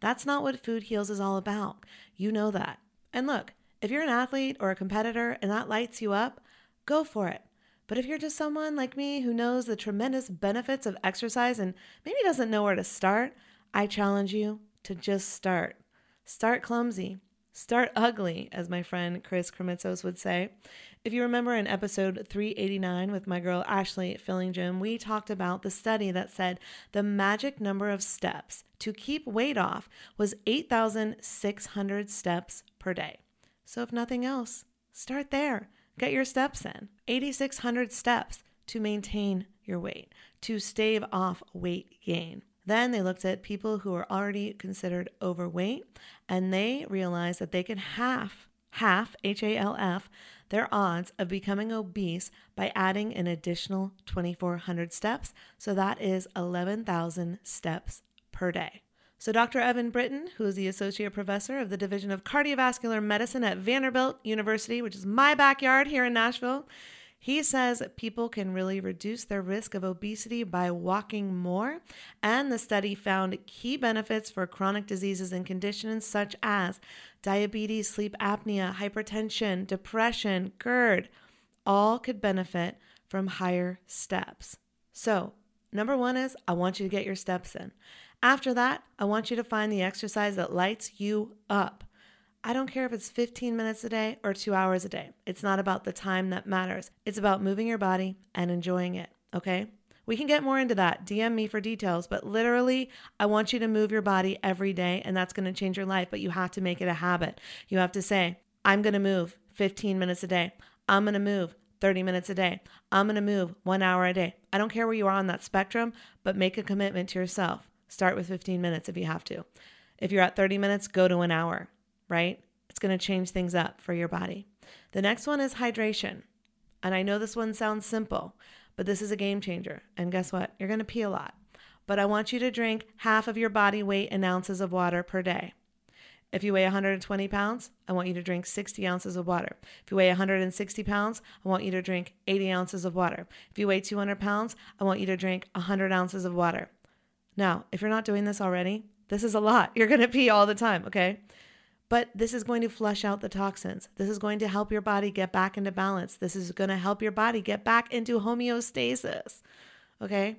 That's not what Food Heals is all about. You know that. And look, if you're an athlete or a competitor and that lights you up, go for it. But if you're just someone like me who knows the tremendous benefits of exercise and maybe doesn't know where to start, I challenge you to just start. Start clumsy. Start ugly, as my friend Chris Kremitzos would say. If you remember in episode 389 with my girl Ashley Fillingim, we talked about the study that said the magic number of steps to keep weight off was 8,600 steps per day. So, if nothing else, start there. Get your steps in. 8,600 steps to maintain your weight, to stave off weight gain. Then they looked at people who are already considered overweight and they realized that they can half, half, H A L F, their odds of becoming obese by adding an additional 2,400 steps. So that is 11,000 steps per day. So, Dr. Evan Brittain, who is the Associate Professor of the Division of Cardiovascular Medicine at Vanderbilt University, which is my backyard here in Nashville, he says people can really reduce their risk of obesity by walking more. And the study found key benefits for chronic diseases and conditions such as diabetes, sleep apnea, hypertension, depression, GERD. All could benefit from higher steps. So, number one is I want you to get your steps in. After that, I want you to find the exercise that lights you up. I don't care if it's 15 minutes a day or two hours a day. It's not about the time that matters. It's about moving your body and enjoying it. Okay. We can get more into that. DM me for details, but literally, I want you to move your body every day, and that's going to change your life. But you have to make it a habit. You have to say, I'm going to move 15 minutes a day. I'm going to move 30 minutes a day. I'm going to move one hour a day. I don't care where you are on that spectrum, but make a commitment to yourself. Start with 15 minutes if you have to. If you're at 30 minutes, go to an hour right? It's going to change things up for your body. The next one is hydration. And I know this one sounds simple, but this is a game changer. And guess what? You're going to pee a lot. But I want you to drink half of your body weight in ounces of water per day. If you weigh 120 pounds, I want you to drink 60 ounces of water. If you weigh 160 pounds, I want you to drink 80 ounces of water. If you weigh 200 pounds, I want you to drink 100 ounces of water. Now, if you're not doing this already, this is a lot. You're going to pee all the time, okay? But this is going to flush out the toxins. This is going to help your body get back into balance. This is going to help your body get back into homeostasis. Okay?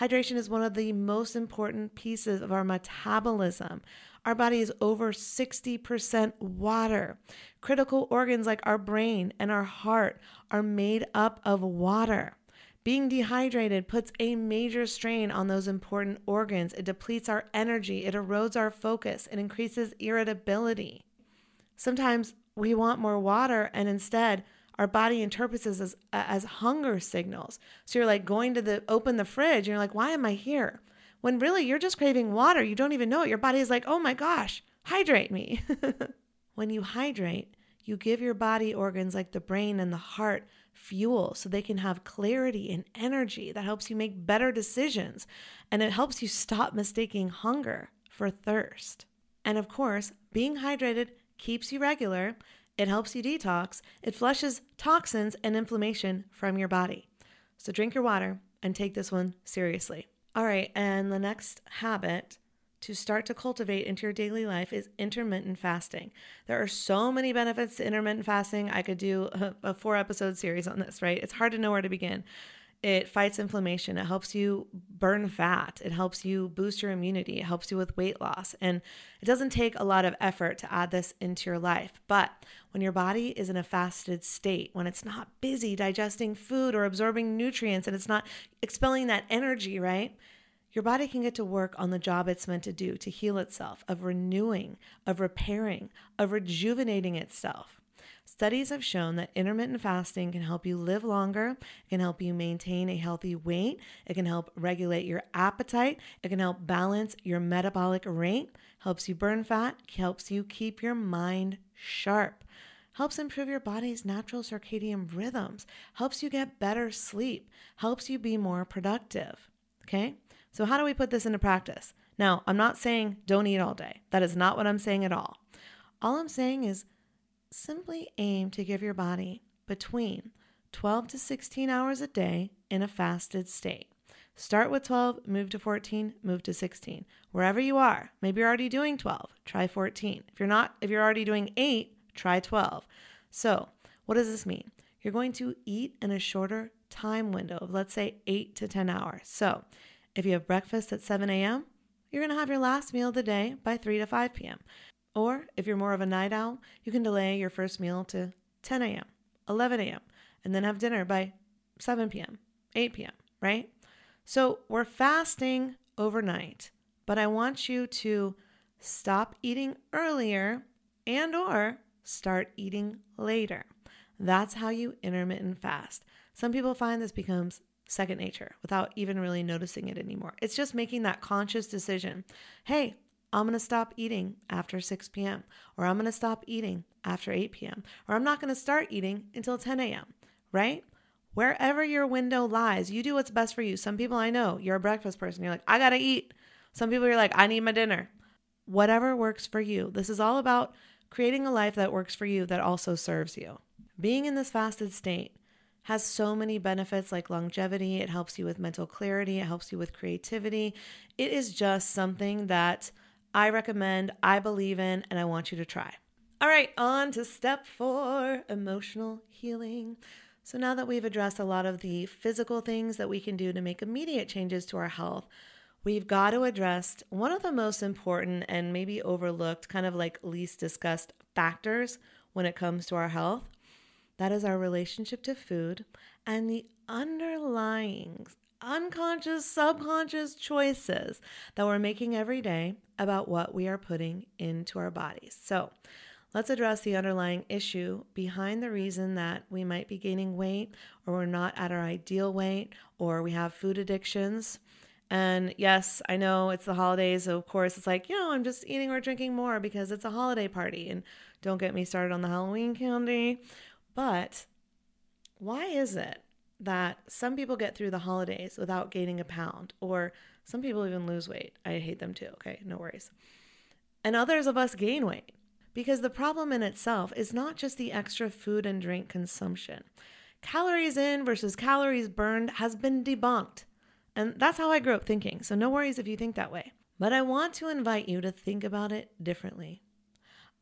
Hydration is one of the most important pieces of our metabolism. Our body is over 60% water. Critical organs like our brain and our heart are made up of water. Being dehydrated puts a major strain on those important organs. It depletes our energy, it erodes our focus, it increases irritability. Sometimes we want more water, and instead, our body interprets this as, as hunger signals. So you're like going to the open the fridge, and you're like, why am I here? When really you're just craving water, you don't even know it. Your body is like, oh my gosh, hydrate me. (laughs) when you hydrate, you give your body organs like the brain and the heart fuel so they can have clarity and energy that helps you make better decisions and it helps you stop mistaking hunger for thirst. And of course, being hydrated keeps you regular, it helps you detox, it flushes toxins and inflammation from your body. So drink your water and take this one seriously. All right, and the next habit to start to cultivate into your daily life is intermittent fasting. There are so many benefits to intermittent fasting. I could do a, a four episode series on this, right? It's hard to know where to begin. It fights inflammation. It helps you burn fat. It helps you boost your immunity. It helps you with weight loss. And it doesn't take a lot of effort to add this into your life. But when your body is in a fasted state, when it's not busy digesting food or absorbing nutrients and it's not expelling that energy, right? Your body can get to work on the job it's meant to do to heal itself, of renewing, of repairing, of rejuvenating itself. Studies have shown that intermittent fasting can help you live longer, can help you maintain a healthy weight, it can help regulate your appetite, it can help balance your metabolic rate, helps you burn fat, helps you keep your mind sharp, helps improve your body's natural circadian rhythms, helps you get better sleep, helps you be more productive. Okay? So, how do we put this into practice? Now, I'm not saying don't eat all day. That is not what I'm saying at all. All I'm saying is simply aim to give your body between 12 to 16 hours a day in a fasted state. Start with 12, move to 14, move to 16. Wherever you are, maybe you're already doing 12, try 14. If you're not, if you're already doing 8, try 12. So, what does this mean? You're going to eat in a shorter time window of, let's say, 8 to 10 hours. So, if you have breakfast at 7 a.m., you're going to have your last meal of the day by 3 to 5 p.m. Or if you're more of a night owl, you can delay your first meal to 10 a.m., 11 a.m., and then have dinner by 7 p.m., 8 p.m., right? So we're fasting overnight, but I want you to stop eating earlier and or start eating later. That's how you intermittent fast. Some people find this becomes second nature without even really noticing it anymore. It's just making that conscious decision. Hey, I'm going to stop eating after 6 p.m., or I'm going to stop eating after 8 p.m., or I'm not going to start eating until 10 a.m., right? Wherever your window lies, you do what's best for you. Some people I know, you're a breakfast person. You're like, I got to eat. Some people are like, I need my dinner. Whatever works for you. This is all about creating a life that works for you that also serves you. Being in this fasted state has so many benefits like longevity. It helps you with mental clarity. It helps you with creativity. It is just something that I recommend, I believe in, and I want you to try. All right, on to step four emotional healing. So, now that we've addressed a lot of the physical things that we can do to make immediate changes to our health, we've got to address one of the most important and maybe overlooked, kind of like least discussed factors when it comes to our health. That is our relationship to food and the underlying unconscious, subconscious choices that we're making every day about what we are putting into our bodies. So, let's address the underlying issue behind the reason that we might be gaining weight or we're not at our ideal weight or we have food addictions. And yes, I know it's the holidays. So of course, it's like, you know, I'm just eating or drinking more because it's a holiday party. And don't get me started on the Halloween candy. But why is it that some people get through the holidays without gaining a pound, or some people even lose weight. I hate them too, okay? No worries. And others of us gain weight because the problem in itself is not just the extra food and drink consumption. Calories in versus calories burned has been debunked. And that's how I grew up thinking, so no worries if you think that way. But I want to invite you to think about it differently.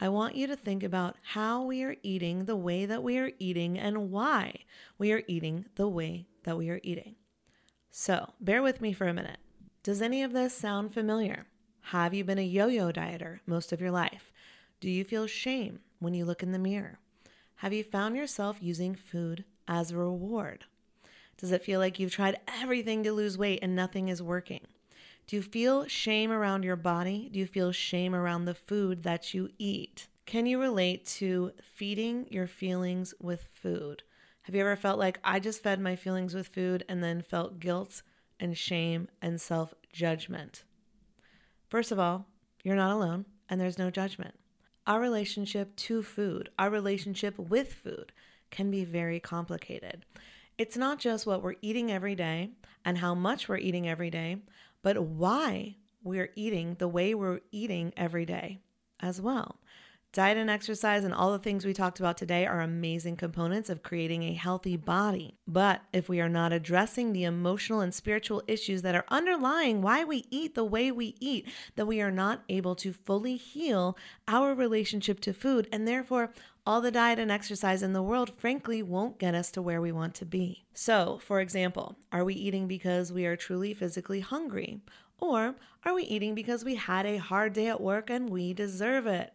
I want you to think about how we are eating the way that we are eating and why we are eating the way that we are eating. So, bear with me for a minute. Does any of this sound familiar? Have you been a yo yo dieter most of your life? Do you feel shame when you look in the mirror? Have you found yourself using food as a reward? Does it feel like you've tried everything to lose weight and nothing is working? Do you feel shame around your body? Do you feel shame around the food that you eat? Can you relate to feeding your feelings with food? Have you ever felt like I just fed my feelings with food and then felt guilt and shame and self judgment? First of all, you're not alone and there's no judgment. Our relationship to food, our relationship with food can be very complicated. It's not just what we're eating every day and how much we're eating every day, but why we're eating the way we're eating every day as well. Diet and exercise and all the things we talked about today are amazing components of creating a healthy body. But if we are not addressing the emotional and spiritual issues that are underlying why we eat the way we eat, then we are not able to fully heal our relationship to food. And therefore, all the diet and exercise in the world, frankly, won't get us to where we want to be. So, for example, are we eating because we are truly physically hungry? Or are we eating because we had a hard day at work and we deserve it?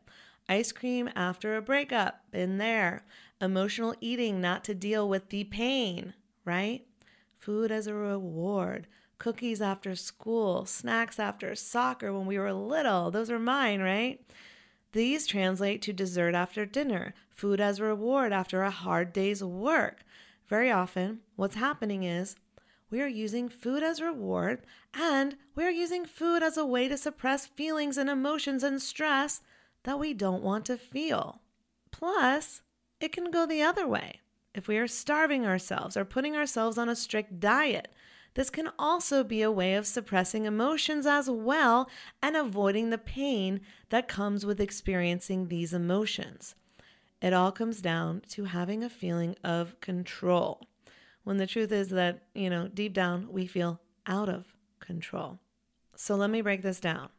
Ice cream after a breakup, been there. Emotional eating not to deal with the pain, right? Food as a reward. Cookies after school, snacks after soccer when we were little. Those are mine, right? These translate to dessert after dinner, food as reward after a hard day's work. Very often, what's happening is we are using food as reward and we are using food as a way to suppress feelings and emotions and stress that we don't want to feel. Plus, it can go the other way. If we are starving ourselves or putting ourselves on a strict diet, this can also be a way of suppressing emotions as well and avoiding the pain that comes with experiencing these emotions. It all comes down to having a feeling of control. When the truth is that, you know, deep down we feel out of control. So let me break this down.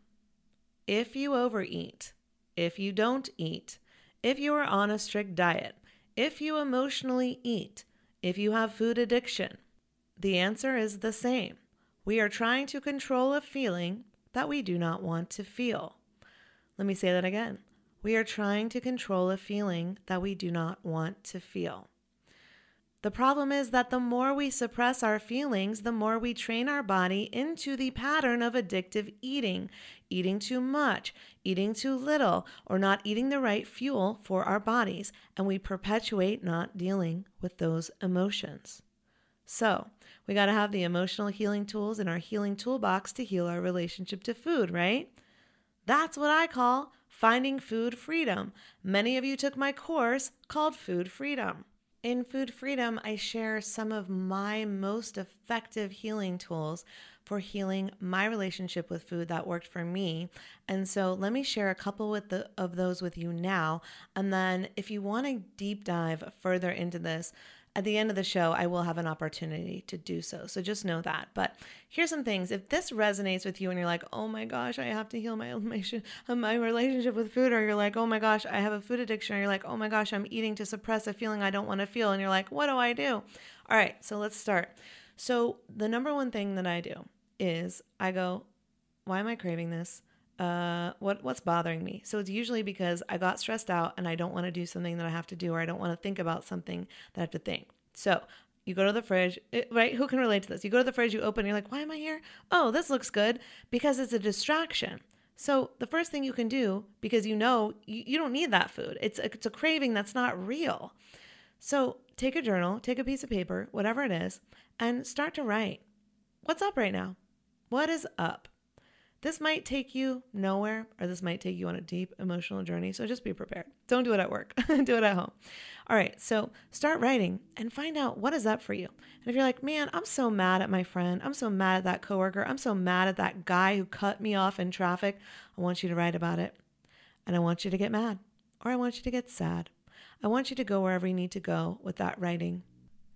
If you overeat, if you don't eat, if you are on a strict diet, if you emotionally eat, if you have food addiction, the answer is the same. We are trying to control a feeling that we do not want to feel. Let me say that again. We are trying to control a feeling that we do not want to feel. The problem is that the more we suppress our feelings, the more we train our body into the pattern of addictive eating, eating too much, eating too little, or not eating the right fuel for our bodies, and we perpetuate not dealing with those emotions. So, we got to have the emotional healing tools in our healing toolbox to heal our relationship to food, right? That's what I call finding food freedom. Many of you took my course called Food Freedom. In Food Freedom, I share some of my most effective healing tools for healing my relationship with food that worked for me. And so let me share a couple with the, of those with you now. And then if you want to deep dive further into this, at the end of the show, I will have an opportunity to do so. So just know that. But here's some things. If this resonates with you and you're like, oh my gosh, I have to heal my (laughs) my relationship with food, or you're like, oh my gosh, I have a food addiction, or you're like, oh my gosh, I'm eating to suppress a feeling I don't want to feel, and you're like, what do I do? All right, so let's start. So the number one thing that I do is I go, why am I craving this? Uh, what what's bothering me. So it's usually because I got stressed out and I don't want to do something that I have to do, or I don't want to think about something that I have to think. So you go to the fridge, right? Who can relate to this? You go to the fridge, you open, you're like, why am I here? Oh, this looks good because it's a distraction. So the first thing you can do, because you know you, you don't need that food, it's a, it's a craving that's not real. So take a journal, take a piece of paper, whatever it is, and start to write. What's up right now? What is up? This might take you nowhere, or this might take you on a deep emotional journey. So just be prepared. Don't do it at work, (laughs) do it at home. All right, so start writing and find out what is up for you. And if you're like, man, I'm so mad at my friend, I'm so mad at that coworker, I'm so mad at that guy who cut me off in traffic, I want you to write about it. And I want you to get mad, or I want you to get sad. I want you to go wherever you need to go with that writing.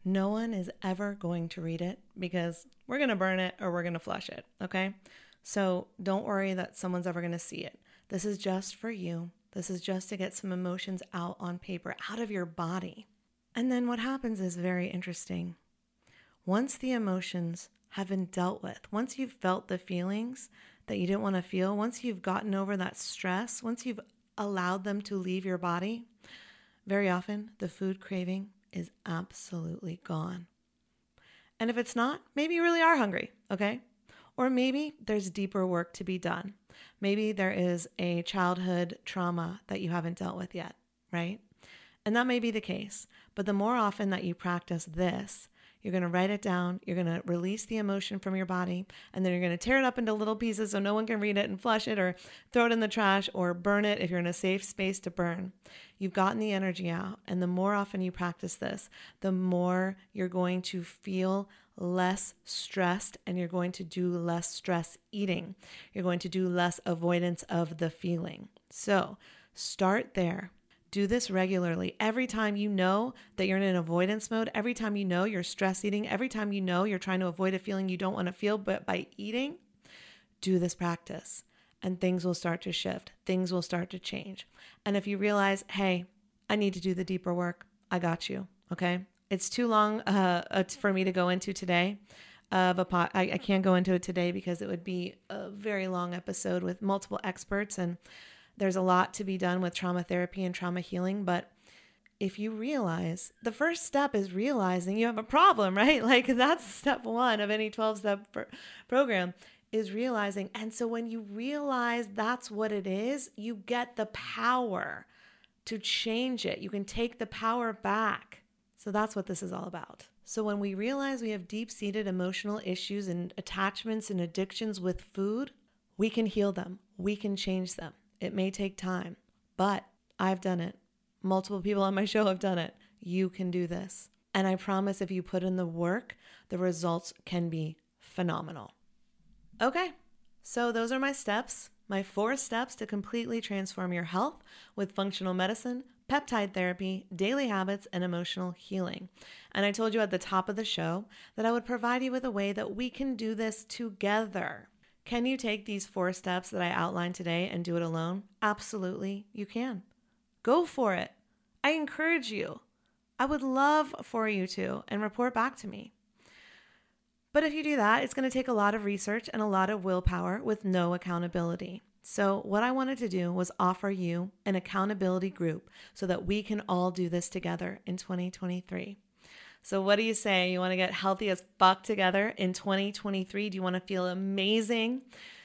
No one is ever going to read it because we're going to burn it or we're going to flush it, okay? So don't worry that someone's ever going to see it. This is just for you. This is just to get some emotions out on paper, out of your body. And then what happens is very interesting. Once the emotions have been dealt with, once you've felt the feelings that you didn't want to feel, once you've gotten over that stress, once you've allowed them to leave your body, very often the food craving is absolutely gone. And if it's not, maybe you really are hungry, okay? Or maybe there's deeper work to be done. Maybe there is a childhood trauma that you haven't dealt with yet, right? And that may be the case. But the more often that you practice this, you're going to write it down, you're going to release the emotion from your body, and then you're going to tear it up into little pieces so no one can read it and flush it or throw it in the trash or burn it if you're in a safe space to burn. You've gotten the energy out. And the more often you practice this, the more you're going to feel less stressed and you're going to do less stress eating. You're going to do less avoidance of the feeling. So start there. Do this regularly. Every time you know that you're in an avoidance mode, every time you know you're stress eating, every time you know you're trying to avoid a feeling you don't want to feel, but by eating, do this practice and things will start to shift. Things will start to change. And if you realize, hey, I need to do the deeper work, I got you. Okay. It's too long uh, uh, for me to go into today. Of a pot, I, I can't go into it today because it would be a very long episode with multiple experts, and there's a lot to be done with trauma therapy and trauma healing. But if you realize the first step is realizing you have a problem, (laughs) right? Like that's step one of any 12 step pr- program is realizing. And so when you realize that's what it is, you get the power to change it. You can take the power back. So that's what this is all about. So when we realize we have deep seated emotional issues and attachments and addictions with food, we can heal them. We can change them. It may take time, but I've done it. Multiple people on my show have done it. You can do this. And I promise if you put in the work, the results can be phenomenal. Okay, so those are my steps, my four steps to completely transform your health with functional medicine, peptide therapy, daily habits, and emotional healing. And I told you at the top of the show that I would provide you with a way that we can do this together. Can you take these four steps that I outlined today and do it alone? Absolutely, you can. Go for it. I encourage you. I would love for you to and report back to me. But if you do that, it's going to take a lot of research and a lot of willpower with no accountability. So, what I wanted to do was offer you an accountability group so that we can all do this together in 2023. So, what do you say? You want to get healthy as fuck together in 2023? Do you want to feel amazing?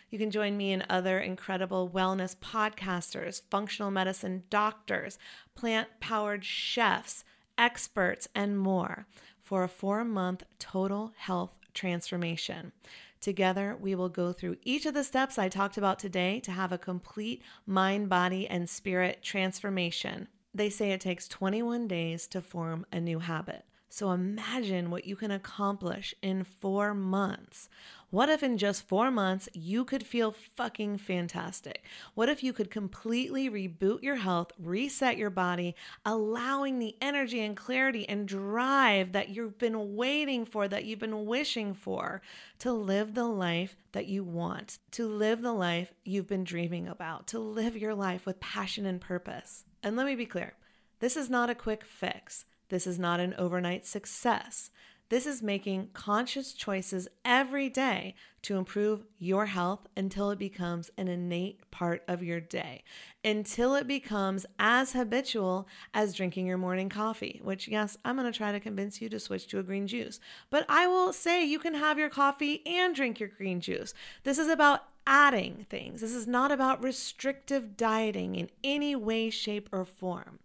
You can join me and other incredible wellness podcasters, functional medicine doctors, plant powered chefs, experts, and more for a four month total health transformation. Together, we will go through each of the steps I talked about today to have a complete mind, body, and spirit transformation. They say it takes 21 days to form a new habit. So imagine what you can accomplish in four months. What if in just four months you could feel fucking fantastic? What if you could completely reboot your health, reset your body, allowing the energy and clarity and drive that you've been waiting for, that you've been wishing for to live the life that you want, to live the life you've been dreaming about, to live your life with passion and purpose? And let me be clear this is not a quick fix. This is not an overnight success. This is making conscious choices every day to improve your health until it becomes an innate part of your day, until it becomes as habitual as drinking your morning coffee, which, yes, I'm to try to convince you to switch to a green juice. But I will say you can have your coffee and drink your green juice. This is about adding things, this is not about restrictive dieting in any way, shape, or form.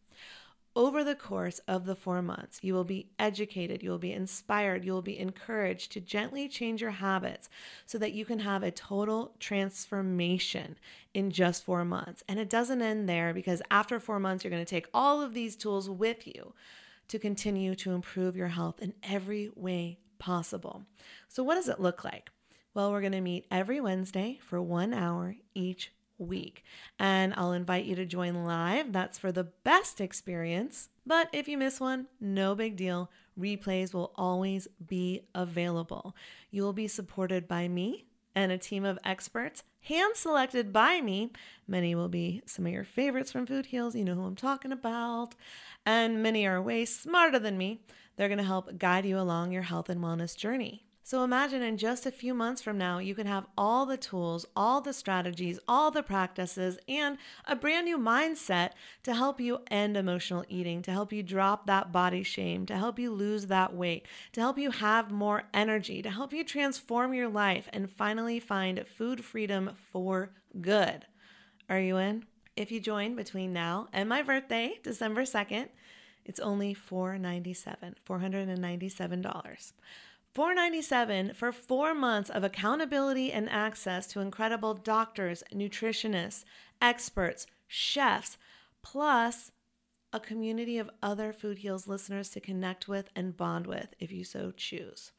Over the course of the four months, you will be educated, you will be inspired, you will be encouraged to gently change your habits so that you can have a total transformation in just four months. And it doesn't end there because after four months, you're going to take all of these tools with you to continue to improve your health in every way possible. So, what does it look like? Well, we're going to meet every Wednesday for one hour each week. And I'll invite you to join live. That's for the best experience. But if you miss one, no big deal. Replays will always be available. You will be supported by me and a team of experts, hand selected by me. Many will be some of your favorites from Food Heals. You know who I'm talking about. And many are way smarter than me. They're going to help guide you along your health and wellness journey. So imagine in just a few months from now, you can have all the tools, all the strategies, all the practices, and a brand new mindset to help you end emotional eating, to help you drop that body shame, to help you lose that weight, to help you have more energy, to help you transform your life and finally find food freedom for good. Are you in? If you join between now and my birthday, December 2nd, it's only 497, $497. 497 for 4 months of accountability and access to incredible doctors, nutritionists, experts, chefs, plus a community of other Food Heals listeners to connect with and bond with if you so choose.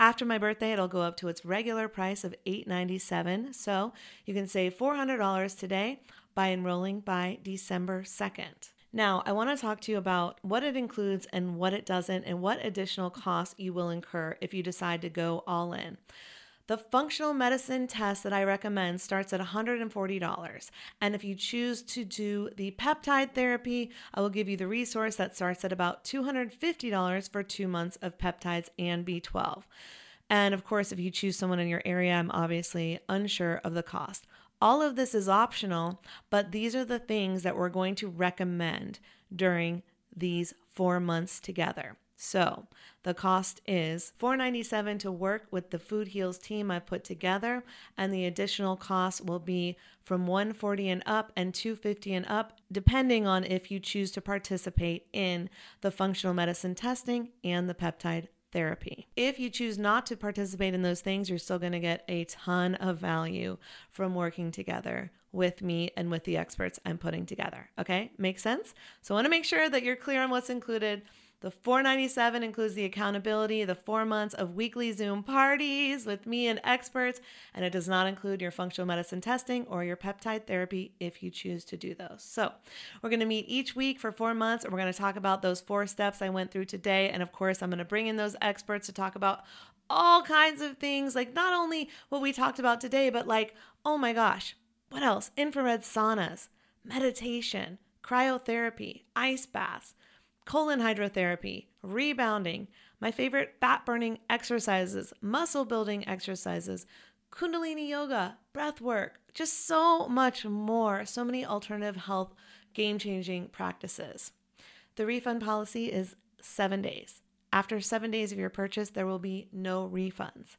After my birthday, it'll go up to its regular price of 897. So you can save $400 today by enrolling by December 2nd. Now, I want to talk to you about what it includes and what it doesn't, and what additional costs you will incur if you decide to go all in. The functional medicine test that I recommend starts at $140. And if you choose to do the peptide therapy, I will give you the resource that starts at about $250 for two months of peptides and B12. And of course, if you choose someone in your area, I'm obviously unsure of the cost. All of this is optional, but these are the things that we're going to recommend during these four months together. So the cost is $4.97 to work with the Food Heals team I put together, and the additional cost will be from 140 and up and 250 and up, depending on if you choose to participate in the functional medicine testing and the peptide therapy. If you choose not to participate in those things, you're still going to get a ton of value from working together with me and with the experts I'm putting together. Okay? Makes sense? So I want to make sure that you're clear on what's included. The 497 includes the accountability, the 4 months of weekly Zoom parties with me and experts, and it does not include your functional medicine testing or your peptide therapy if you choose to do those. So, we're going to meet each week for 4 months and we're going to talk about those four steps I went through today, and of course, I'm going to bring in those experts to talk about all kinds of things, like not only what we talked about today, but like, oh my gosh, what else? Infrared saunas, meditation, cryotherapy, ice baths, colon hydrotherapy, rebounding, my favorite fat burning exercises, muscle building exercises, Kundalini yoga, breath work, just so much more. So many alternative health game changing practices. The refund policy is seven days. After seven days of your purchase, there will be no refunds.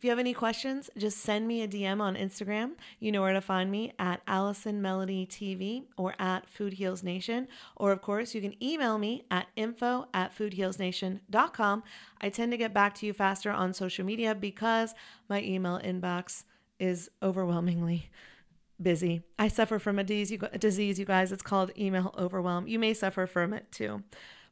If you have any questions, just send me a DM on Instagram. You know where to find me at Allison Melody TV or at Food Heals Nation. Or, of course, you can email me at info at foodhealsnation.com. I tend to get back to you faster on social media because my email inbox is overwhelmingly busy. I suffer from a disease, you guys. It's called email overwhelm. You may suffer from it too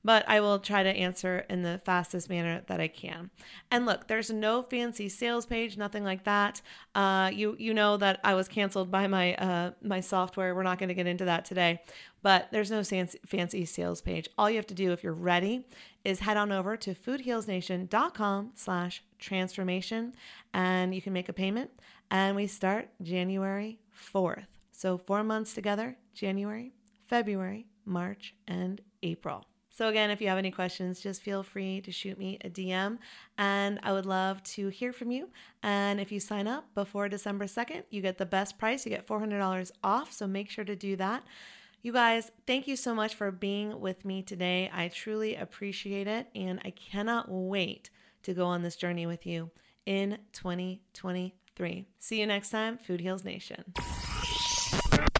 but I will try to answer in the fastest manner that I can. And look, there's no fancy sales page, nothing like that. Uh, you you know that I was canceled by my uh, my software. We're not going to get into that today, but there's no fancy sales page. All you have to do if you're ready is head on over to foodhealsnation.com/transformation, and you can make a payment. And we start January 4th. So four months together: January, February, March, and April. So, again, if you have any questions, just feel free to shoot me a DM and I would love to hear from you. And if you sign up before December 2nd, you get the best price. You get $400 off. So, make sure to do that. You guys, thank you so much for being with me today. I truly appreciate it. And I cannot wait to go on this journey with you in 2023. See you next time, Food Heals Nation.